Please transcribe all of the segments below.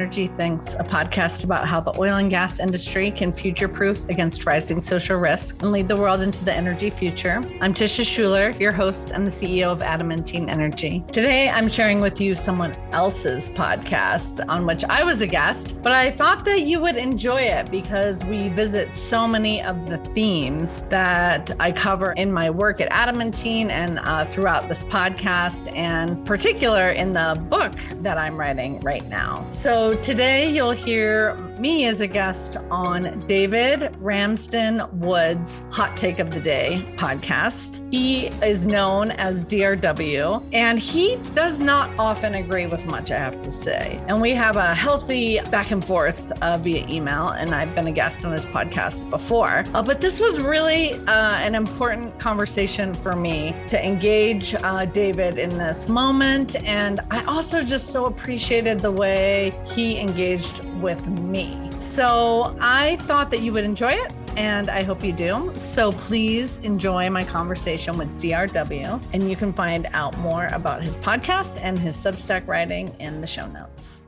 Energy Thinks, a podcast about how the oil and gas industry can future proof against rising social risk and lead the world into the energy future. I'm Tisha Schuller, your host and the CEO of Adamantine Energy. Today, I'm sharing with you someone else's podcast on which I was a guest, but I thought that you would enjoy it because we visit so many of the themes that I cover in my work at Adamantine and uh, throughout this podcast, and particular in the book that I'm writing right now. So today you'll hear me as a guest on David Ramsden Wood's Hot Take of the Day podcast. He is known as DRW, and he does not often agree with much, I have to say. And we have a healthy back and forth uh, via email, and I've been a guest on his podcast before. Uh, but this was really uh, an important conversation for me to engage uh, David in this moment. And I also just so appreciated the way he engaged with me. So I thought that you would enjoy it and I hope you do. So please enjoy my conversation with DRW, and you can find out more about his podcast and his Substack writing in the show notes.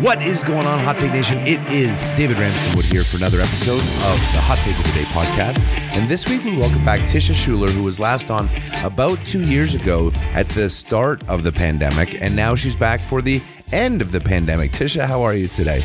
What is going on, Hot Take Nation? It is David Ramsden Wood here for another episode of the Hot Take of the Day podcast. And this week we welcome back Tisha Schuller, who was last on about two years ago at the start of the pandemic. And now she's back for the end of the pandemic. Tisha, how are you today?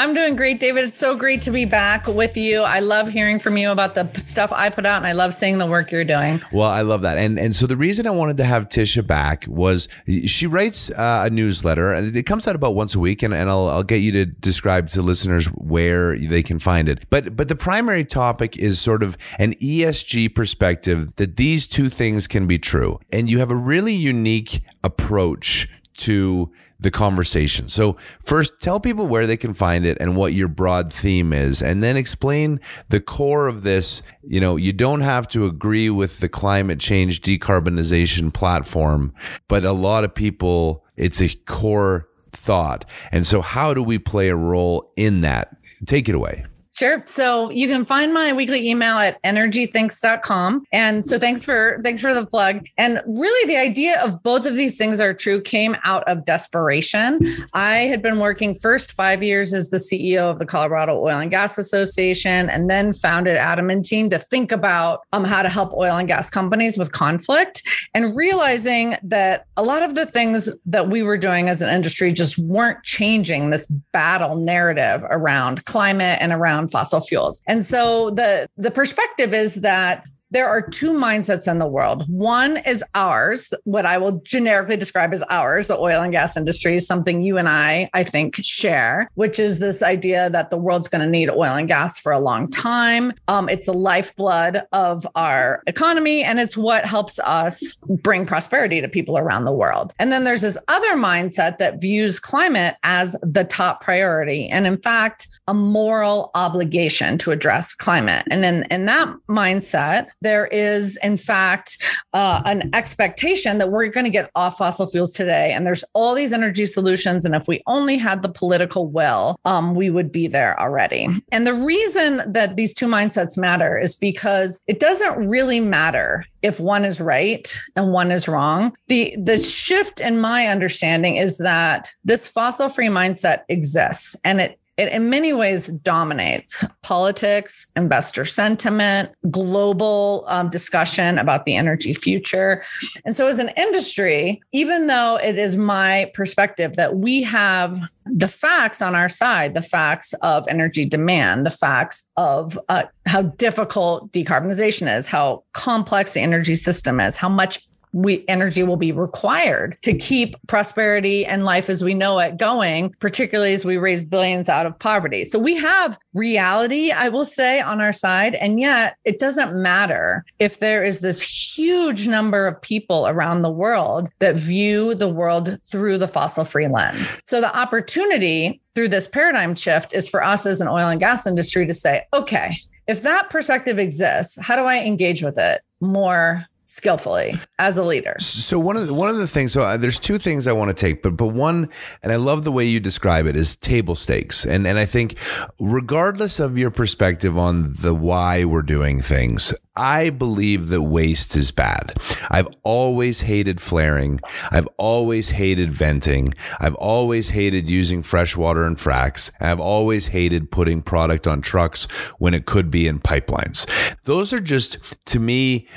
I'm doing great, David. It's so great to be back with you. I love hearing from you about the stuff I put out, and I love seeing the work you're doing. Well, I love that, and and so the reason I wanted to have Tisha back was she writes uh, a newsletter, and it comes out about once a week, and, and I'll I'll get you to describe to listeners where they can find it. But but the primary topic is sort of an ESG perspective that these two things can be true, and you have a really unique approach to the conversation. So, first, tell people where they can find it and what your broad theme is, and then explain the core of this. You know, you don't have to agree with the climate change decarbonization platform, but a lot of people, it's a core thought. And so, how do we play a role in that? Take it away. Sure. So you can find my weekly email at energythinks.com. And so thanks for thanks for the plug. And really the idea of both of these things are true came out of desperation. I had been working first 5 years as the CEO of the Colorado Oil and Gas Association and then founded Adamantine to think about um, how to help oil and gas companies with conflict and realizing that a lot of the things that we were doing as an industry just weren't changing this battle narrative around climate and around fossil fuels. And so the the perspective is that there are two mindsets in the world. One is ours, what I will generically describe as ours, the oil and gas industry, is something you and I, I think, share, which is this idea that the world's going to need oil and gas for a long time. Um, it's the lifeblood of our economy, and it's what helps us bring prosperity to people around the world. And then there's this other mindset that views climate as the top priority. And in fact, a moral obligation to address climate. And in, in that mindset, there is, in fact, uh, an expectation that we're going to get off fossil fuels today. And there's all these energy solutions. And if we only had the political will, um, we would be there already. And the reason that these two mindsets matter is because it doesn't really matter if one is right and one is wrong. The the shift in my understanding is that this fossil free mindset exists and it it in many ways dominates politics, investor sentiment, global um, discussion about the energy future. And so, as an industry, even though it is my perspective that we have the facts on our side, the facts of energy demand, the facts of uh, how difficult decarbonization is, how complex the energy system is, how much we energy will be required to keep prosperity and life as we know it going, particularly as we raise billions out of poverty. So we have reality, I will say, on our side. And yet it doesn't matter if there is this huge number of people around the world that view the world through the fossil free lens. So the opportunity through this paradigm shift is for us as an oil and gas industry to say, okay, if that perspective exists, how do I engage with it more skillfully as a leader. So one of the, one of the things, so uh, there's two things I want to take, but but one, and I love the way you describe it, is table stakes, and and I think regardless of your perspective on the why we're doing things, I believe that waste is bad. I've always hated flaring. I've always hated venting. I've always hated using fresh water and fracs. I've always hated putting product on trucks when it could be in pipelines. Those are just, to me,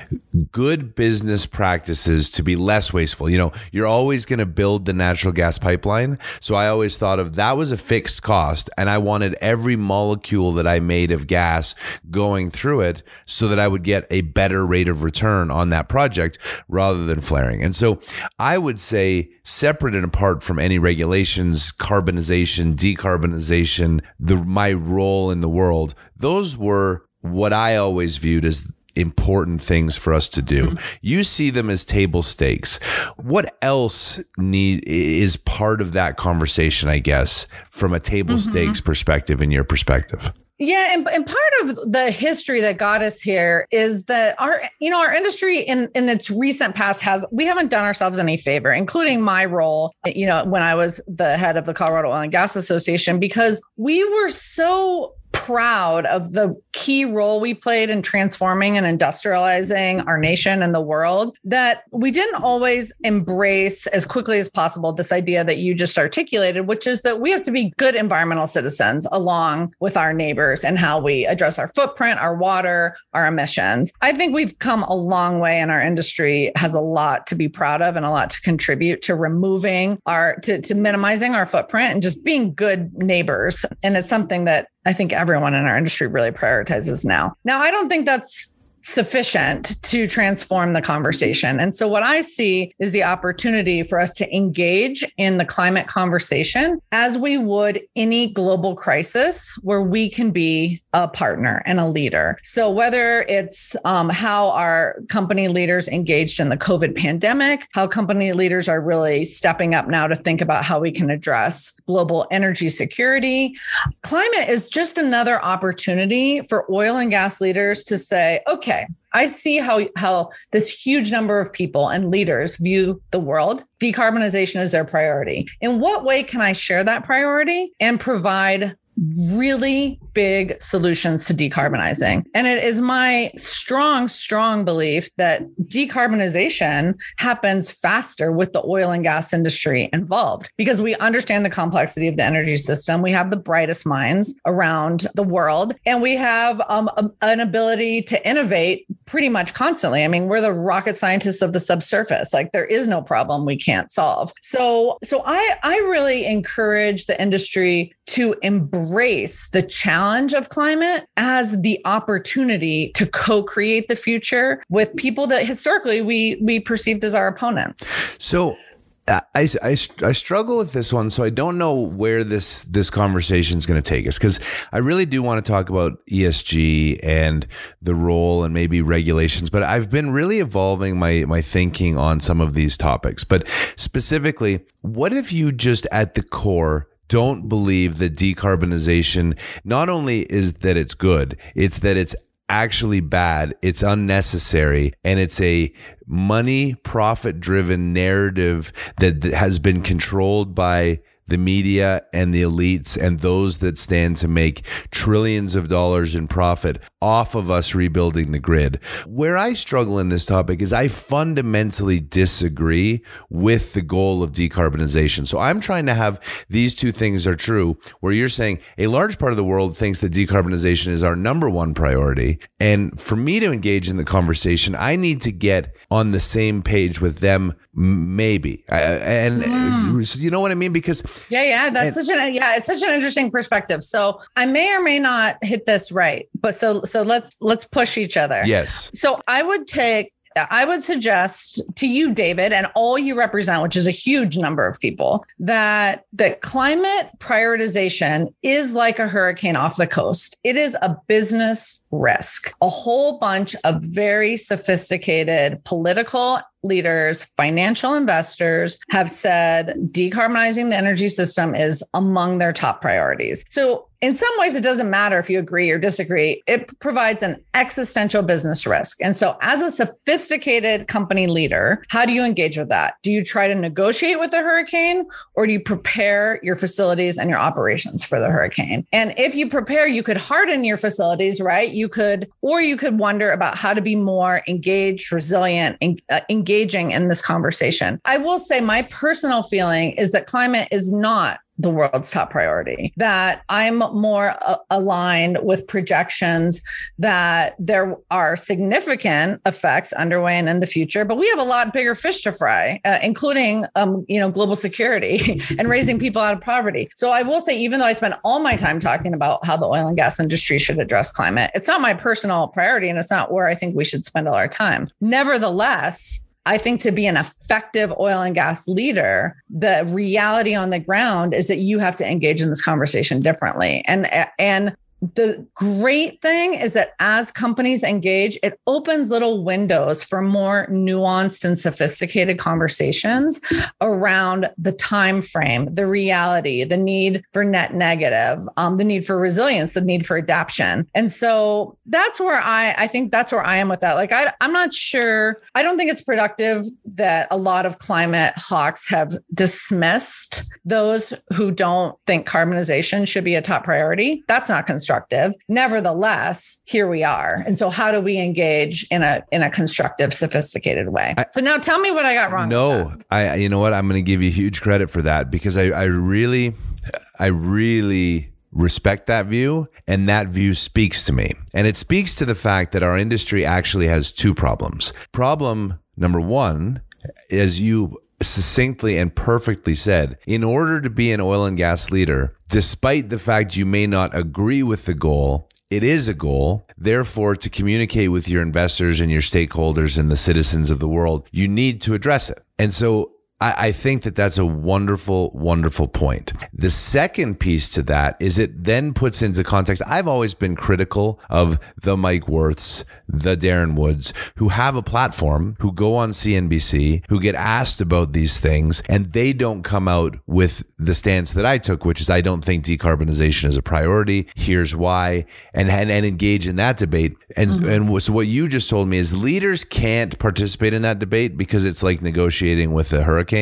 good business practices to be less wasteful. You know, you're always going to build the natural gas pipeline. So I always thought of that was a fixed cost. And I wanted every molecule that I made of gas going through it so that I would get a better rate of return on that project rather than flaring. And so I would say, separate and apart from any regulations, carbonization, decarbonization, the, my role in the world, those were what I always viewed as important things for us to do. Mm-hmm. You see them as table stakes. What else need is part of that conversation, I guess, from a table mm-hmm. stakes perspective in your perspective? Yeah, and, and part of the history that got us here is that our, you know, our industry in in its recent past has we haven't done ourselves any favor, including my role, you know, when I was the head of the Colorado Oil and Gas Association, because we were so proud of the key role we played in transforming and industrializing our nation and the world that we didn't always embrace as quickly as possible this idea that you just articulated, which is that we have to be good environmental citizens along with our neighbors and how we address our footprint, our water, our emissions. I think we've come a long way and our industry has a lot to be proud of and a lot to contribute to removing our to, to minimizing our footprint and just being good neighbors. And it's something that I think everyone in our industry really prioritizes now. Now, I don't think that's sufficient to transform the conversation. And so, what I see is the opportunity for us to engage in the climate conversation as we would any global crisis where we can be a partner and a leader. So, whether it's um, how our company leaders engaged in the COVID pandemic, how company leaders are really stepping up now to think about how we can address global energy security, climate is just another opportunity for oil and gas leaders to say, okay, okay, I see how how this huge number of people and leaders view the world. Decarbonization is their priority. In what way can I share that priority and provide really big solutions to decarbonizing. And it is my strong, strong belief that decarbonization happens faster with the oil and gas industry involved because we understand the complexity of the energy system. We have the brightest minds around the world, and we have um, an ability to innovate pretty much constantly. I mean, we're the rocket scientists of the subsurface. Like there is no problem we can't solve. So, so I, I really encourage the industry to embrace the challenge of climate as the opportunity to co-create the future with people that historically we we perceived as our opponents. So uh, I, I, I struggle with this one, so I don't know where this this conversation is going to take us because I really do want to talk about ESG and the role and maybe regulations. But I've been really evolving my my thinking on some of these topics. But specifically, what if you just at the core don't believe that decarbonization not only is that it's good, it's that it's actually bad, it's unnecessary, and it's a money profit driven narrative that has been controlled by the media and the elites and those that stand to make trillions of dollars in profit off of us rebuilding the grid. Where I struggle in this topic is I fundamentally disagree with the goal of decarbonization. So I'm trying to have these two things are true, where you're saying a large part of the world thinks that decarbonization is our number one priority. And for me to engage in the conversation, I need to get on the same page with them, maybe. And mm. you know what I mean? Because yeah, yeah, that's and, such an yeah, it's such an interesting perspective. So I may or may not hit this right, but so so let's let's push each other. Yes. So I would take I would suggest to you, David, and all you represent, which is a huge number of people, that that climate prioritization is like a hurricane off the coast. It is a business risk. A whole bunch of very sophisticated political leaders, financial investors have said decarbonizing the energy system is among their top priorities. So, in some ways, it doesn't matter if you agree or disagree. It provides an existential business risk. And so, as a sophisticated company leader, how do you engage with that? Do you try to negotiate with the hurricane or do you prepare your facilities and your operations for the hurricane? And if you prepare, you could harden your facilities, right? You you could, or you could wonder about how to be more engaged, resilient, and uh, engaging in this conversation. I will say my personal feeling is that climate is not the world's top priority. That I'm more uh, aligned with projections that there are significant effects underway and in the future, but we have a lot bigger fish to fry, uh, including um, you know global security and raising people out of poverty. So I will say, even though I spend all my time talking about how the oil and gas industry should address climate, it's not my personal priority, and it's not where I think we should spend all our time. Nevertheless, I think to be an effective oil and gas leader, the reality on the ground is that you have to engage in this conversation differently. And and the great thing is that as companies engage it opens little windows for more nuanced and sophisticated conversations around the time frame the reality the need for net negative um, the need for resilience the need for adaptation. And so that's where i i think that's where i am with that. Like I, i'm not sure i don't think it's productive that a lot of climate hawks have dismissed those who don't think carbonization should be a top priority. That's not constructive constructive. Nevertheless, here we are. And so how do we engage in a in a constructive, sophisticated way? I, so now tell me what I got wrong. No, I you know what? I'm going to give you huge credit for that because I, I really I really respect that view and that view speaks to me. And it speaks to the fact that our industry actually has two problems. Problem number 1 as you succinctly and perfectly said in order to be an oil and gas leader, despite the fact you may not agree with the goal, it is a goal. Therefore, to communicate with your investors and your stakeholders and the citizens of the world, you need to address it. And so I, I think that that's a wonderful, wonderful point. The second piece to that is it then puts into context. I've always been critical of the Mike Wirths, the Darren Woods, who have a platform, who go on CNBC, who get asked about these things, and they don't come out with the stance that I took, which is I don't think decarbonization is a priority. Here's why, and and, and engage in that debate. And mm-hmm. and so what you just told me is leaders can't participate in that debate because it's like negotiating with a hurricane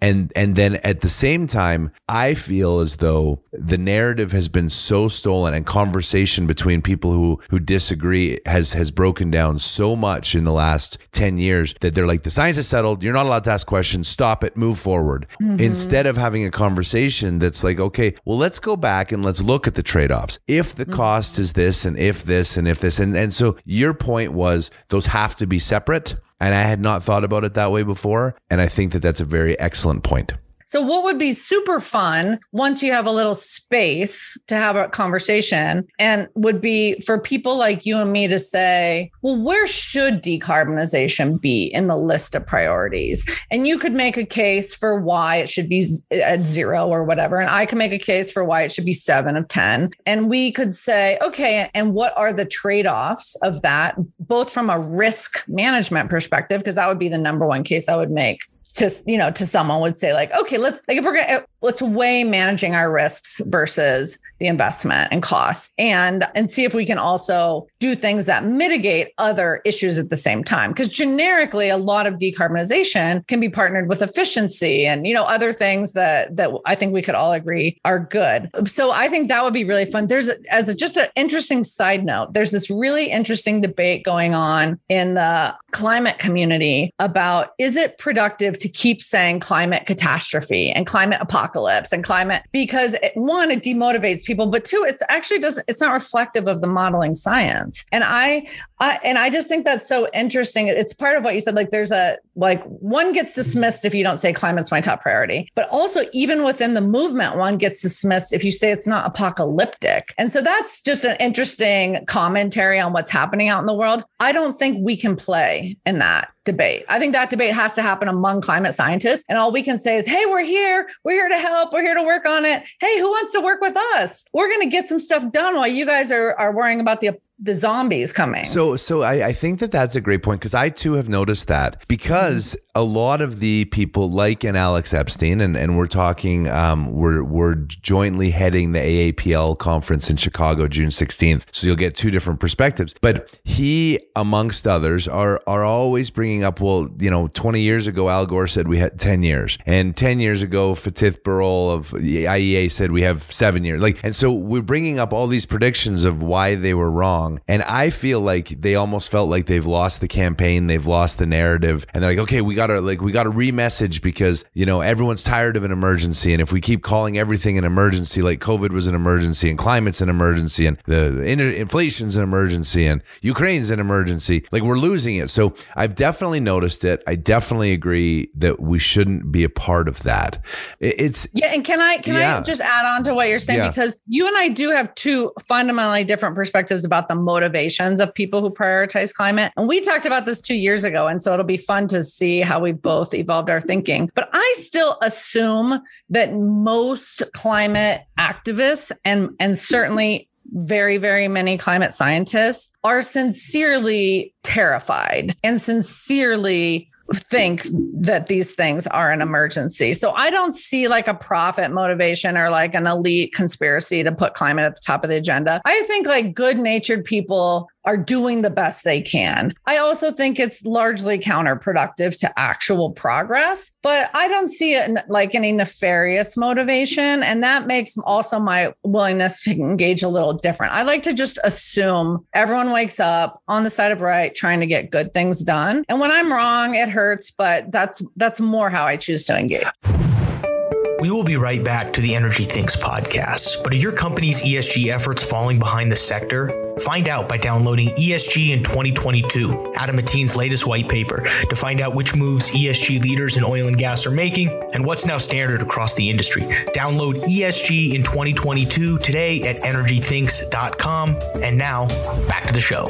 and and then at the same time i feel as though the narrative has been so stolen and conversation between people who who disagree has has broken down so much in the last 10 years that they're like the science is settled. You're not allowed to ask questions. Stop it. Move forward. Mm-hmm. instead of having a conversation that's like okay well let's go back and let's look at the trade-offs. If the mm-hmm. cost is this and if this and if this. And and so your point was those have to be separate and I had not thought about it that way before. And I think that that's a very excellent point. So, what would be super fun once you have a little space to have a conversation and would be for people like you and me to say, well, where should decarbonization be in the list of priorities? And you could make a case for why it should be at zero or whatever. And I can make a case for why it should be seven of 10. And we could say, okay, and what are the trade offs of that, both from a risk management perspective, because that would be the number one case I would make to you know to someone would say like okay let's like if we're gonna let's weigh managing our risks versus the investment and costs and and see if we can also do things that mitigate other issues at the same time. Because generically a lot of decarbonization can be partnered with efficiency and you know other things that that I think we could all agree are good. So I think that would be really fun. There's as a, just an interesting side note there's this really interesting debate going on in the climate community about is it productive to keep saying climate catastrophe and climate apocalypse and climate because it, one it demotivates people but two it's actually doesn't it's not reflective of the modeling science. And I, I and i just think that's so interesting. It's part of what you said like there's a like one gets dismissed if you don't say climate's my top priority but also even within the movement one gets dismissed if you say it's not apocalyptic. And so that's just an interesting commentary on what's happening out in the world. I don't think we can play in that debate. I think that debate has to happen among climate scientists. And all we can say is, hey, we're here. We're here to help. We're here to work on it. Hey, who wants to work with us? We're going to get some stuff done while you guys are, are worrying about the the zombies coming. So, so I, I think that that's a great point because I too have noticed that because a lot of the people like an Alex Epstein, and, and we're talking, um, we're we're jointly heading the AAPL conference in Chicago, June sixteenth. So you'll get two different perspectives. But he, amongst others, are are always bringing up, well, you know, twenty years ago, Al Gore said we had ten years, and ten years ago, Fatih Birol of the IEA said we have seven years. Like, and so we're bringing up all these predictions of why they were wrong wrong. And I feel like they almost felt like they've lost the campaign, they've lost the narrative, and they're like, okay, we gotta like we gotta remessage because you know everyone's tired of an emergency, and if we keep calling everything an emergency, like COVID was an emergency, and climate's an emergency, and the inflation's an emergency, and Ukraine's an emergency, like we're losing it. So I've definitely noticed it. I definitely agree that we shouldn't be a part of that. It's yeah, and can I can yeah. I just add on to what you're saying yeah. because you and I do have two fundamentally different perspectives about the motivations of people who prioritize climate. And we talked about this 2 years ago and so it'll be fun to see how we've both evolved our thinking. But I still assume that most climate activists and and certainly very, very many climate scientists are sincerely terrified and sincerely think that these things are an emergency. So I don't see like a profit motivation or like an elite conspiracy to put climate at the top of the agenda. I think like good natured people are doing the best they can. I also think it's largely counterproductive to actual progress, but I don't see it like any nefarious motivation. And that makes also my willingness to engage a little different. I like to just assume everyone wakes up on the side of right, trying to get good things done. And when I'm wrong, it hurts, but that's that's more how I choose to engage. We will be right back to the Energy Thinks podcast. But are your company's ESG efforts falling behind the sector? Find out by downloading ESG in 2022, Adamantine's latest white paper, to find out which moves ESG leaders in oil and gas are making and what's now standard across the industry. Download ESG in 2022 today at energythinks.com. And now, back to the show.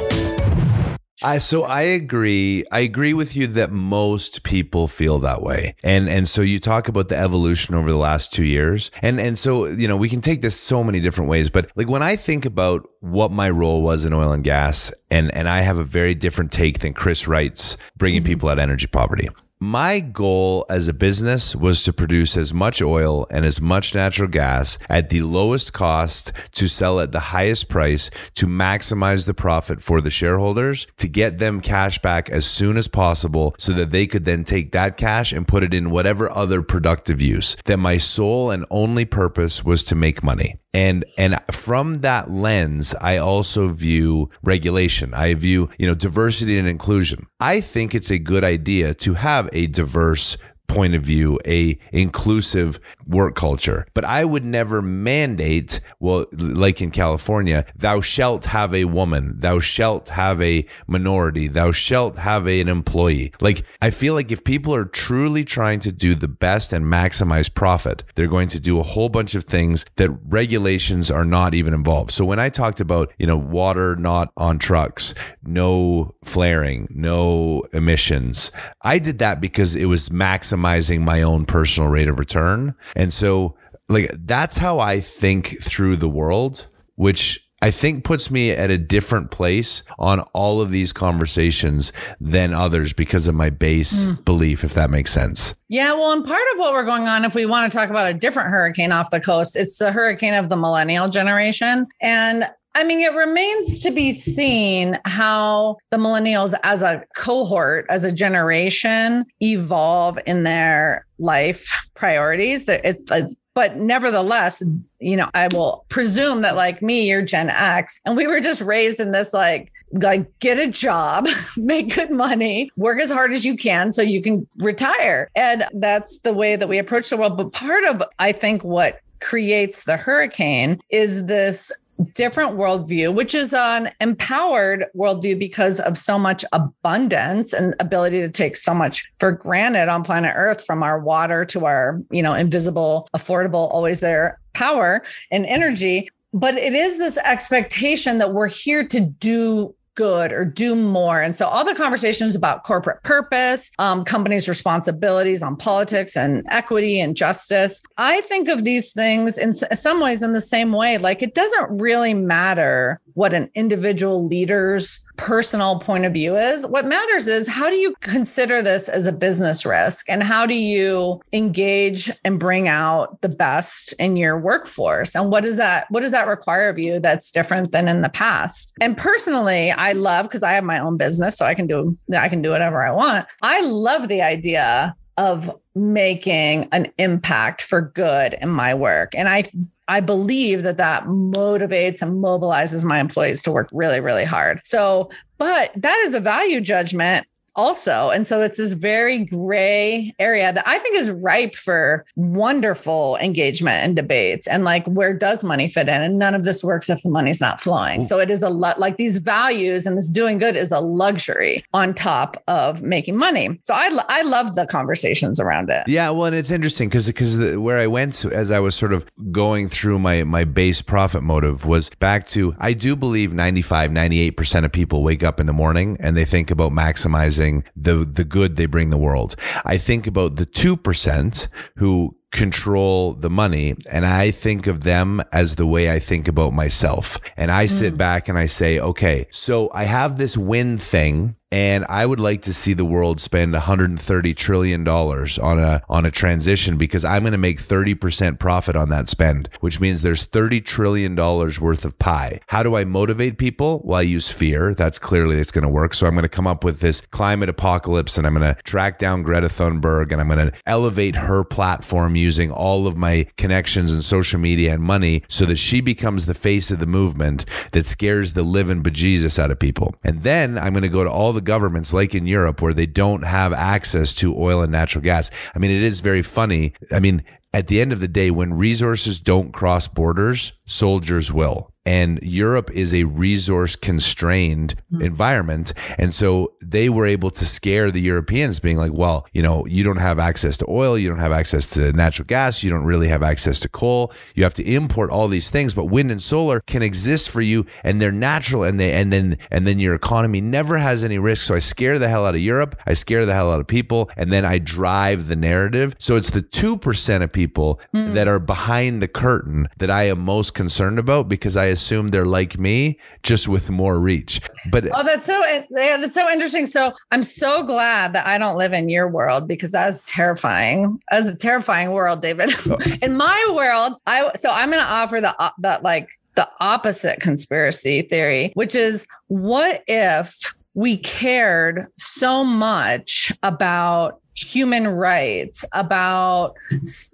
I so I agree. I agree with you that most people feel that way. And and so you talk about the evolution over the last 2 years. And and so, you know, we can take this so many different ways, but like when I think about what my role was in oil and gas and and I have a very different take than Chris Wright's bringing mm-hmm. people out of energy poverty my goal as a business was to produce as much oil and as much natural gas at the lowest cost to sell at the highest price to maximize the profit for the shareholders to get them cash back as soon as possible so that they could then take that cash and put it in whatever other productive use that my sole and only purpose was to make money and and from that lens i also view regulation. I view you know diversity and inclusion. I think it's a good idea to have a diverse point of view a inclusive work culture. But i would never mandate well like in california thou shalt have a woman thou shalt have a minority thou shalt have a, an employee. Like i feel like if people are truly trying to do the best and maximize profit they're going to do a whole bunch of things that regulations are not even involved. So when i talked about you know water not on trucks no flaring no emissions i did that because it was maximizing maximizing my own personal rate of return. And so, like, that's how I think through the world, which I think puts me at a different place on all of these conversations than others because of my base mm. belief, if that makes sense. Yeah, well, and part of what we're going on, if we want to talk about a different hurricane off the coast, it's the hurricane of the millennial generation. And I mean, it remains to be seen how the millennials as a cohort, as a generation, evolve in their life priorities. It's, it's but nevertheless, you know, I will presume that like me, you're Gen X, and we were just raised in this like, like get a job, make good money, work as hard as you can so you can retire. And that's the way that we approach the world. But part of, I think, what creates the hurricane is this different worldview, which is an empowered worldview because of so much abundance and ability to take so much for granted on planet Earth, from our water to our, you know, invisible, affordable, always there power and energy. But it is this expectation that we're here to do good or do more. And so all the conversations about corporate purpose, um, companies' responsibilities on politics and equity and justice, I think of these things in some ways in the same way. Like it doesn't really matter what an individual leader's personal point of view is. What matters is how do you consider this as a business risk and how do you engage and bring out the best in your workforce? And what does that what does that require of you that's different than in the past? And personally, I love because I have my own business so I can do I can do whatever I want. I love the idea of making an impact for good in my work. And I I believe that that motivates and mobilizes my employees to work really, really hard. So, but that is a value judgment also. And so it's this very gray area that I think is ripe for wonderful engagement and debates. And like, where does money fit in? And none of this works if the money's not flowing. So it is a lot like these values and this doing good is a luxury on top of making money. So I, I love the conversations around it. Yeah. Well, and it's interesting because, because where I went to, as I was sort of going through my, my base profit motive was back to, I do believe 95, 98% of people wake up in the morning and they think about maximizing the the good they bring the world. I think about the 2% who control the money and I think of them as the way I think about myself. And I sit mm. back and I say, okay, so I have this win thing and I would like to see the world spend 130 trillion dollars on a on a transition because I'm going to make 30% profit on that spend, which means there's 30 trillion dollars worth of pie. How do I motivate people? Well, I use fear. That's clearly it's going to work. So I'm going to come up with this climate apocalypse and I'm going to track down Greta Thunberg and I'm going to elevate her platform using all of my connections and social media and money so that she becomes the face of the movement that scares the living bejesus out of people. And then I'm going to go to all the governments, like in Europe, where they don't have access to oil and natural gas. I mean, it is very funny. I mean, at the end of the day, when resources don't cross borders, soldiers will and Europe is a resource constrained mm-hmm. environment. And so they were able to scare the Europeans, being like, well, you know, you don't have access to oil, you don't have access to natural gas, you don't really have access to coal. You have to import all these things, but wind and solar can exist for you and they're natural and they and then and then your economy never has any risk. So I scare the hell out of Europe, I scare the hell out of people, and then I drive the narrative. So it's the two percent of people mm. that are behind the curtain that I am most concerned about because I assume they're like me, just with more reach. But oh, that's so yeah, that's so interesting. So I'm so glad that I don't live in your world because that was terrifying. That was a terrifying world, David. Oh. in my world, I so I'm going to offer the that like the opposite conspiracy theory, which is what if we cared so much about human rights, about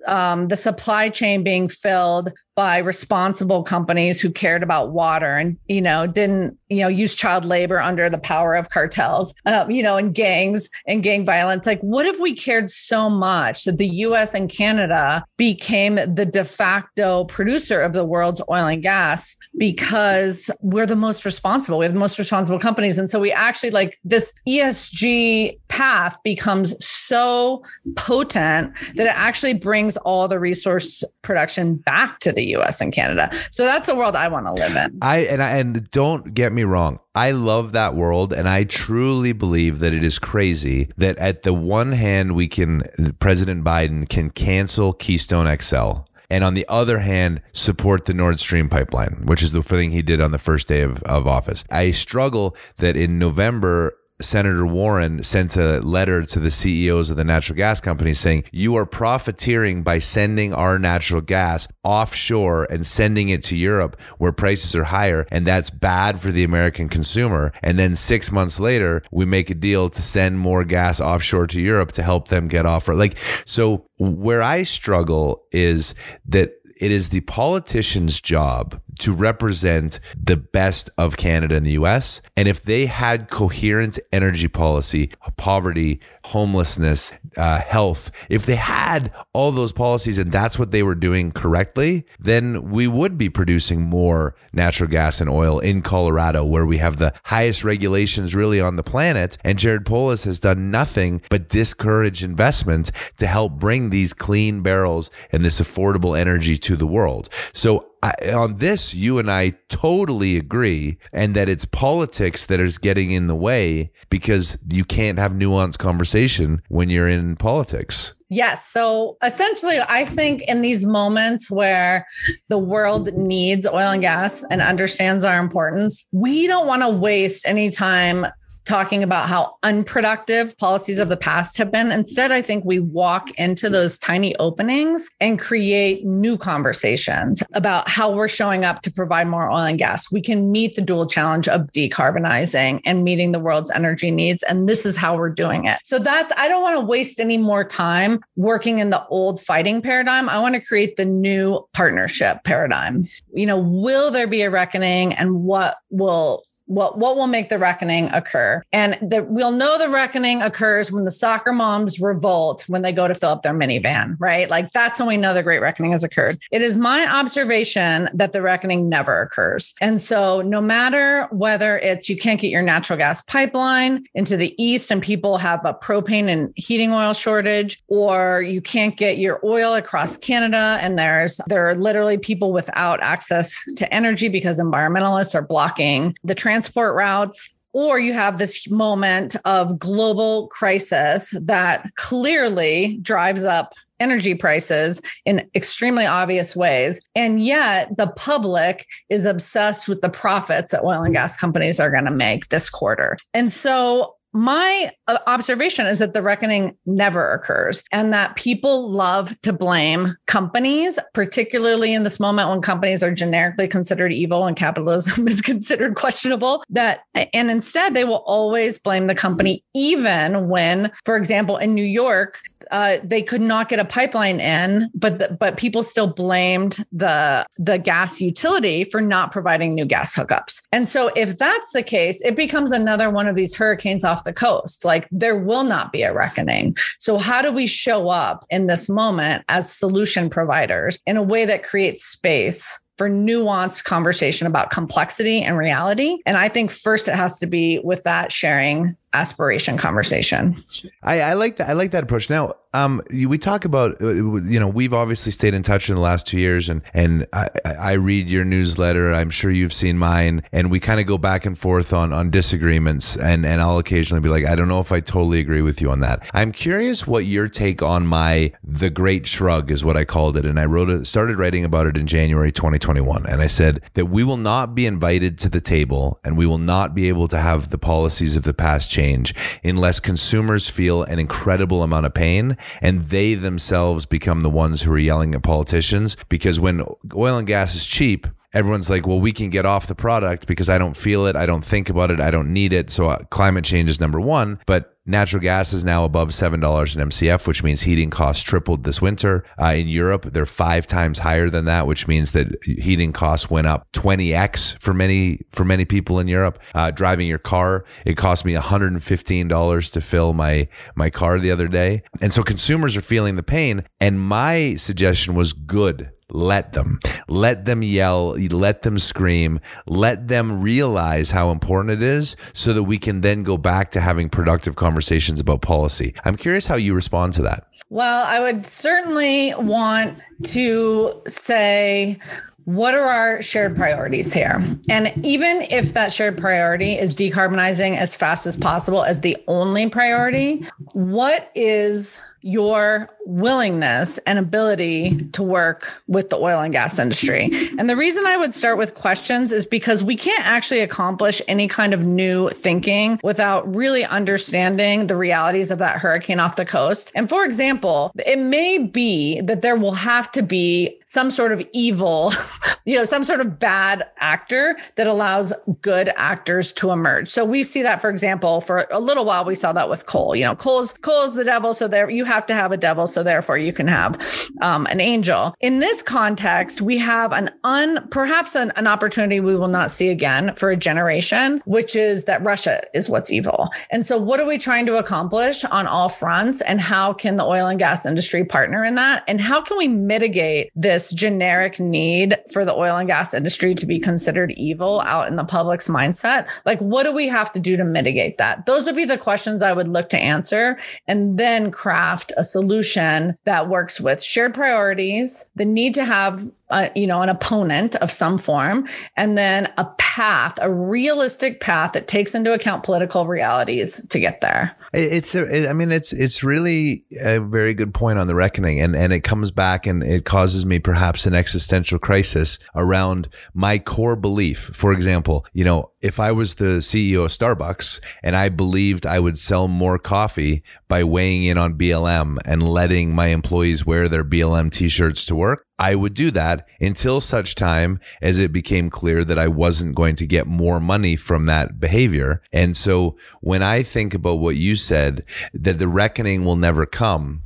um, the supply chain being filled by responsible companies who cared about water and you know didn't you know use child labor under the power of cartels um, you know and gangs and gang violence. Like what if we cared so much that the us and canada became the de facto producer of the world's oil and gas because we're the most responsible we have the most responsible companies? And so we actually like this esg path becomes so potent that it actually brings all the resource production back to the the US and Canada. So that's the world I want to live in. I and I, and don't get me wrong. I love that world and I truly believe that it is crazy that at the one hand we can President Biden can cancel Keystone XL and on the other hand, support the Nord Stream pipeline, which is the thing he did on the first day of, of office. I struggle that in November, Senator Warren sent a letter to the CEOs of the natural gas companies saying, You are profiteering by sending our natural gas offshore and sending it to Europe where prices are higher. And that's bad for the American consumer. And then six months later, we make a deal to send more gas offshore to Europe to help them get off. Like, so where I struggle is that it is the politician's job to represent the best of Canada and the US. And if they had coherent energy policy, poverty, homelessness, uh, health, if they had all those policies and that's what they were doing correctly, then we would be producing more natural gas and oil in Colorado, where we have the highest regulations really on the planet. And Jared Polis has done nothing but discourage investment to help bring these clean barrels and this affordable energy to the world. So I, on this, you and I totally agree, and that it's politics that is getting in the way because you can't have nuanced conversation when you're in politics. Yes. So essentially, I think in these moments where the world needs oil and gas and understands our importance, we don't want to waste any time talking about how unproductive policies of the past have been. Instead, I think we walk into those tiny openings and create new conversations about how we're showing up to provide more oil and gas. We can meet the dual challenge of decarbonizing and meeting the world's energy needs. And this is how we're doing it. So that's, I don't want to waste any more time working in the old fighting paradigm. I want to create the new partnership paradigm. You know, will there be a reckoning and what will what what will make the reckoning occur. And the, we'll know the reckoning occurs when the soccer moms revolt when they go to fill up their minivan right? Like that's when we know the great reckoning has occurred. It is my observation that the reckoning never occurs. And so no matter whether it's you can't get your natural gas pipeline into the east and people have a propane and heating oil shortage or you can't get your oil across canada and there's there are literally people without access to energy because environmentalists are blocking the transport routes or you have this moment of global crisis that clearly drives up energy prices in extremely obvious ways. And yet the public is obsessed with the profits that oil and gas companies are going to make this quarter. And so my uh, observation is that the reckoning never occurs and that people love to blame companies, particularly in this moment when companies are generically considered evil and capitalism is considered questionable. That, and instead, they will always blame the company, even when, for example, in New York, uh, they could not get a pipeline in, but the, but people still blamed the the gas utility for not providing new gas hookups. And so, if that's the case, it becomes another one of these hurricanes off the coast. Like there will not be a reckoning. So, how do we show up in this moment as solution providers in a way that creates space for nuanced conversation about complexity and reality. And I think first it has to be with that sharing aspiration conversation. I, I, like that. I like that approach. Now, um, we talk about, uh, you know, we've obviously stayed in touch in the last two years, and and I, I read your newsletter. I'm sure you've seen mine, and we kind of go back and forth on on disagreements, and and I'll occasionally be like, I don't know if I totally agree with you on that. I'm curious what your take on my the Great Shrug is what I called it, and I wrote it, started writing about it in January 2021, and I said that we will not be invited to the table, and we will not be able to have the policies of the past change change unless consumers feel an incredible amount of pain and they themselves become the ones who are yelling at politicians. Because when oil and gas is cheap, everyone's like, well, we can get off the product because I don't feel it. I don't think about it. I don't need it. So uh, climate change is number one. But Natural gas is now above $7 an MCF, which means heating costs tripled this winter. Uh, in Europe, they're five times higher than that, which means that heating costs went up 20x for many for many people in Europe. Uh, driving your car, it cost me $115 to fill my my car the other day. And so consumers are feeling the pain. And my suggestion was good let them. Let them yell. Let them scream. Let them realize how important it is so that we can then go back to having productive conversations about policy. I'm curious how you respond to that. Well, I would certainly want to say, what are our shared priorities here? And even if that shared priority is decarbonizing as fast as possible as the only priority, what is your willingness and ability to work with the oil and gas industry. And the reason I would start with questions is because we can't actually accomplish any kind of new thinking without really understanding the realities of that hurricane off the coast. And for example, it may be that there will have to be some sort of evil, you know, some sort of bad actor that allows good actors to emerge. So we see that, for example, for a little while, we saw that with coal. You know, coal's coal's the devil. So there you have to have a devil. So therefore you can have um, an angel. In this context, we have an un, perhaps an, an opportunity we will not see again for a generation, which is that Russia is what's evil. And so what are we trying to accomplish on all fronts? And how can the oil and gas industry partner in that? And how can we mitigate this generic need for the oil and gas industry to be considered evil out in the public's mindset? Like, what do we have to do to mitigate that? Those would be the questions I would look to answer and then craft a solution that works with shared priorities, the need to have uh, you know, an opponent of some form, and then a path, a realistic path that takes into account political realities to get there. It's a, I mean, it's it's really a very good point on the reckoning, and and it comes back and it causes me perhaps an existential crisis around my core belief. For example, you know, if I was the CEO of Starbucks and I believed I would sell more coffee by weighing in on BLM and letting my employees wear their BLM t-shirts to work, I would do that until such time as it became clear that I wasn't going to get more money from that behavior. And so when I think about what you said, that the reckoning will never come,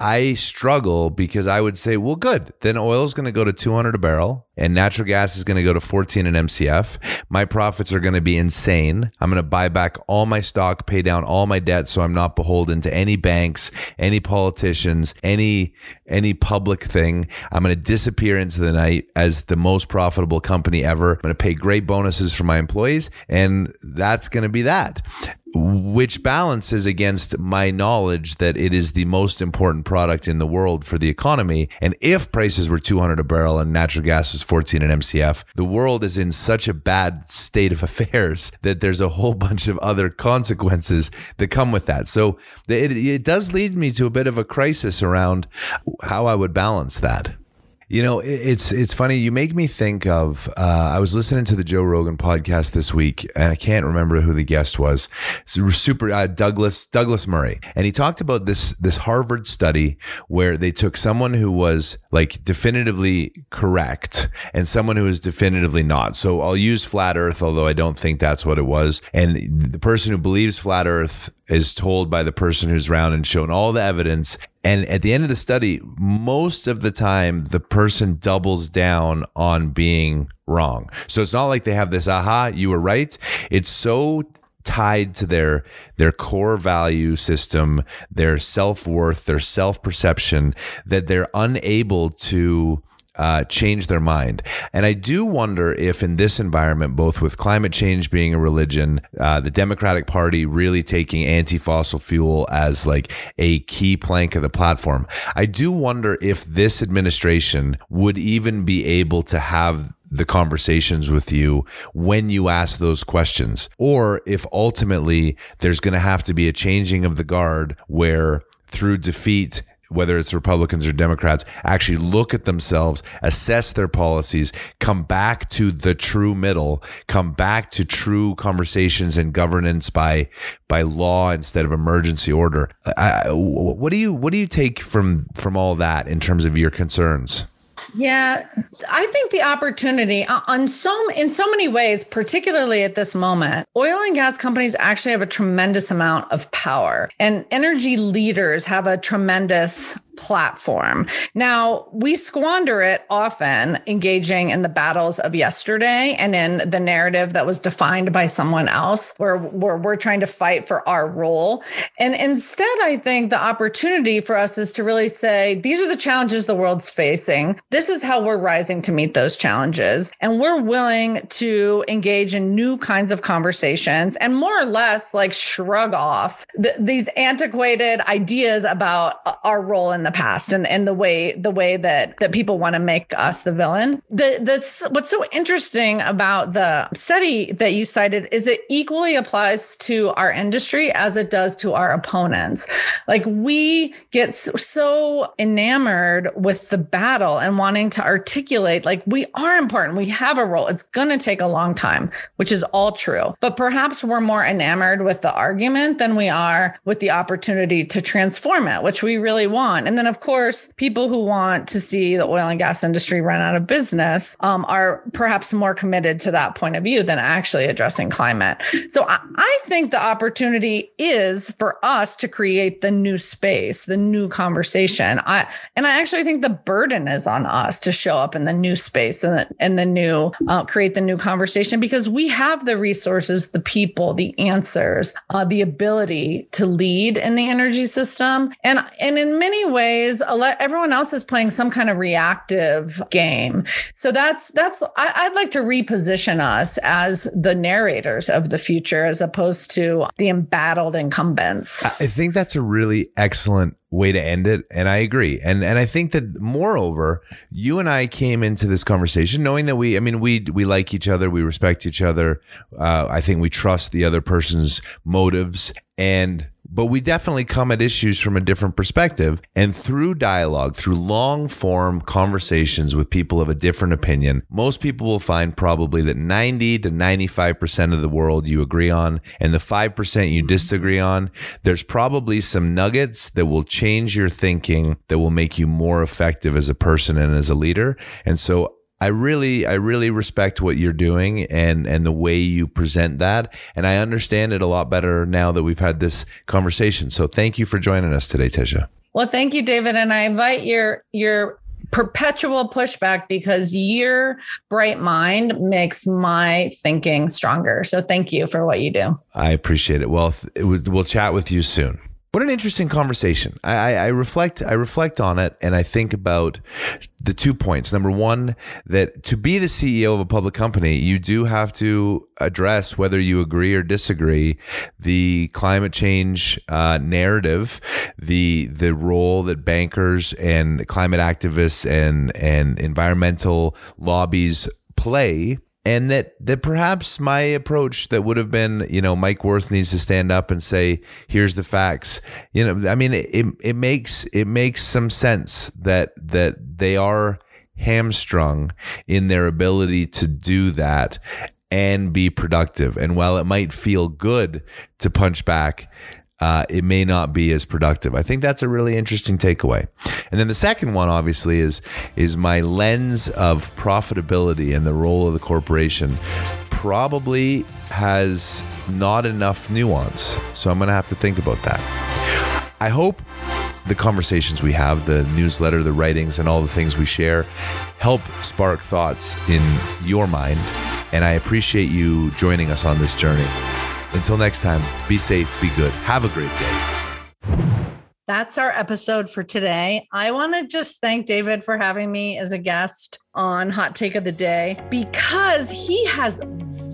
I struggle because I would say, well, good. Then oil is going to go to 200 a barrel and natural gas is going to go to 14 an MCF. My profits are going to be insane. I'm going to buy back all my stock, pay down all my debt so I'm not beholden to any banks, any politicians, any any public thing. I'm going to disappear into the night as the most profitable company ever. I'm going to pay great bonuses for my employees and that's going to be that which balances against my knowledge that it is the most important product in the world for the economy. And if prices were 200 a barrel and natural gas was 14 an MCF, the world is in such a bad state of affairs that there's a whole bunch of other consequences that come with that. So it, it does lead me to a bit of a crisis around how I would balance that. You know, it's it's funny. You make me think of. Uh, I was listening to the Joe Rogan podcast this week, and I can't remember who the guest was. Super uh, Douglas Douglas Murray, and he talked about this this Harvard study where they took someone who was like definitively correct and someone who was definitively not. So I'll use flat Earth, although I don't think that's what it was. And the person who believes flat Earth is told by the person who's round and shown all the evidence. And at the end of the study, most of the time, the person doubles down on being wrong. So it's not like they have this, aha, you were right. It's so tied to their their core value system, their self-worth, their self-perception that they're unable to uh, change their mind. And I do wonder if, in this environment, both with climate change being a religion, uh, the Democratic Party really taking anti fossil fuel as like a key plank of the platform, I do wonder if this administration would even be able to have the conversations with you when you ask those questions, or if ultimately there's going to have to be a changing of the guard where through defeat whether it's Republicans or Democrats, actually look at themselves, assess their policies, come back to the true middle, come back to true conversations and governance by by law instead of emergency order. What do you what do you take from from all that in terms of your concerns? Yeah, I think the opportunity uh, on so in so many ways, particularly at this moment, oil and gas companies actually have a tremendous amount of power, and energy leaders have a tremendous platform. Now, we squander it often engaging in the battles of yesterday and in the narrative that was defined by someone else, where, where we're trying to fight for our role. And instead, I think the opportunity for us is to really say, these are the challenges the world's facing. This is how we're rising to meet those challenges. And we're willing to engage in new kinds of conversations and more or less like shrug off th- these antiquated ideas about uh, our role in the the past and, and the way the way that that people want to make us the villain. The that's what's so interesting about the study that you cited is it equally applies to our industry as it does to our opponents. Like we get so enamored with the battle and wanting to articulate like we are important, we have a role. It's going to take a long time, which is all true. But perhaps we're more enamored with the argument than we are with the opportunity to transform it, which we really want. And then, of course, people who want to see the oil and gas industry run out of business um, are perhaps more committed to that point of view than actually addressing climate. So I, I think the opportunity is for us to create the new space, the new conversation. I and I actually think the burden is on us to show up in the new space and the, and the new uh, create the new conversation because we have the resources, the people, the answers, uh, the ability to lead in the energy system, and and in many ways plays everyone else is playing some kind of reactive game. So that's that's I, would like to reposition us as the narrators of the future as opposed to the embattled incumbents. I think that's a really excellent way to end it and i agree and and i think that moreover you and i came into this conversation knowing that we i mean we we like each other we respect each other uh, i think we trust the other person's motives and but we definitely come at issues from a different perspective. And through dialogue, through long form conversations with people of a different opinion, most people will find probably that 90 to 95% of the world you agree on, and the 5% you mm-hmm. disagree on, there's probably some nuggets that will change your thinking, that will make you more effective as a person and as a leader. And so I really, I really respect what you're doing and and the way you present that, and I understand it a lot better now that we've had this conversation. So thank you for joining us today, Tisha. Well, thank you, David, and I invite your your perpetual pushback because your bright mind makes my thinking stronger. So thank you for what you do. I appreciate it. Well, it was, we'll chat with you soon. What an interesting conversation. I, I, reflect, I reflect on it, and I think about the two points. Number one, that to be the CEO of a public company, you do have to address whether you agree or disagree the climate change uh, narrative, the the role that bankers and climate activists and and environmental lobbies play and that that perhaps my approach that would have been you know Mike Wirth needs to stand up and say here's the facts. You know I mean it it makes it makes some sense that that they are hamstrung in their ability to do that and be productive. And while it might feel good to punch back uh, it may not be as productive. I think that's a really interesting takeaway. And then the second one, obviously, is is my lens of profitability and the role of the corporation probably has not enough nuance. So I'm going to have to think about that. I hope the conversations we have, the newsletter, the writings, and all the things we share help spark thoughts in your mind. And I appreciate you joining us on this journey. Until next time, be safe, be good. Have a great day. That's our episode for today. I want to just thank David for having me as a guest on Hot Take of the Day because he has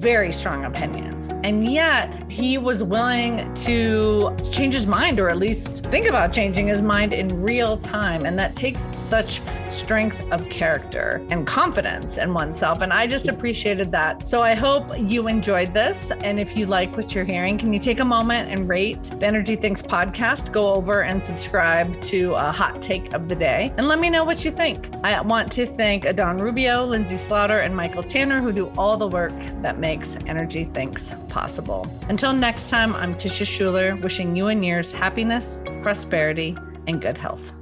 very strong opinions. And yet he was willing to change his mind or at least think about changing his mind in real time. And that takes such strength of character and confidence in oneself. And I just appreciated that. So I hope you enjoyed this. And if you like what you're hearing, can you take a moment and rate the Energy Thinks podcast? Go over and subscribe to a Hot Take of the Day and let me know what you think. I want to thank Adán Don Rubio, Lindsey Slaughter, and Michael Tanner, who do all the work that makes Energy Thinks possible. Until next time, I'm Tisha Schuller, wishing you and yours happiness, prosperity, and good health.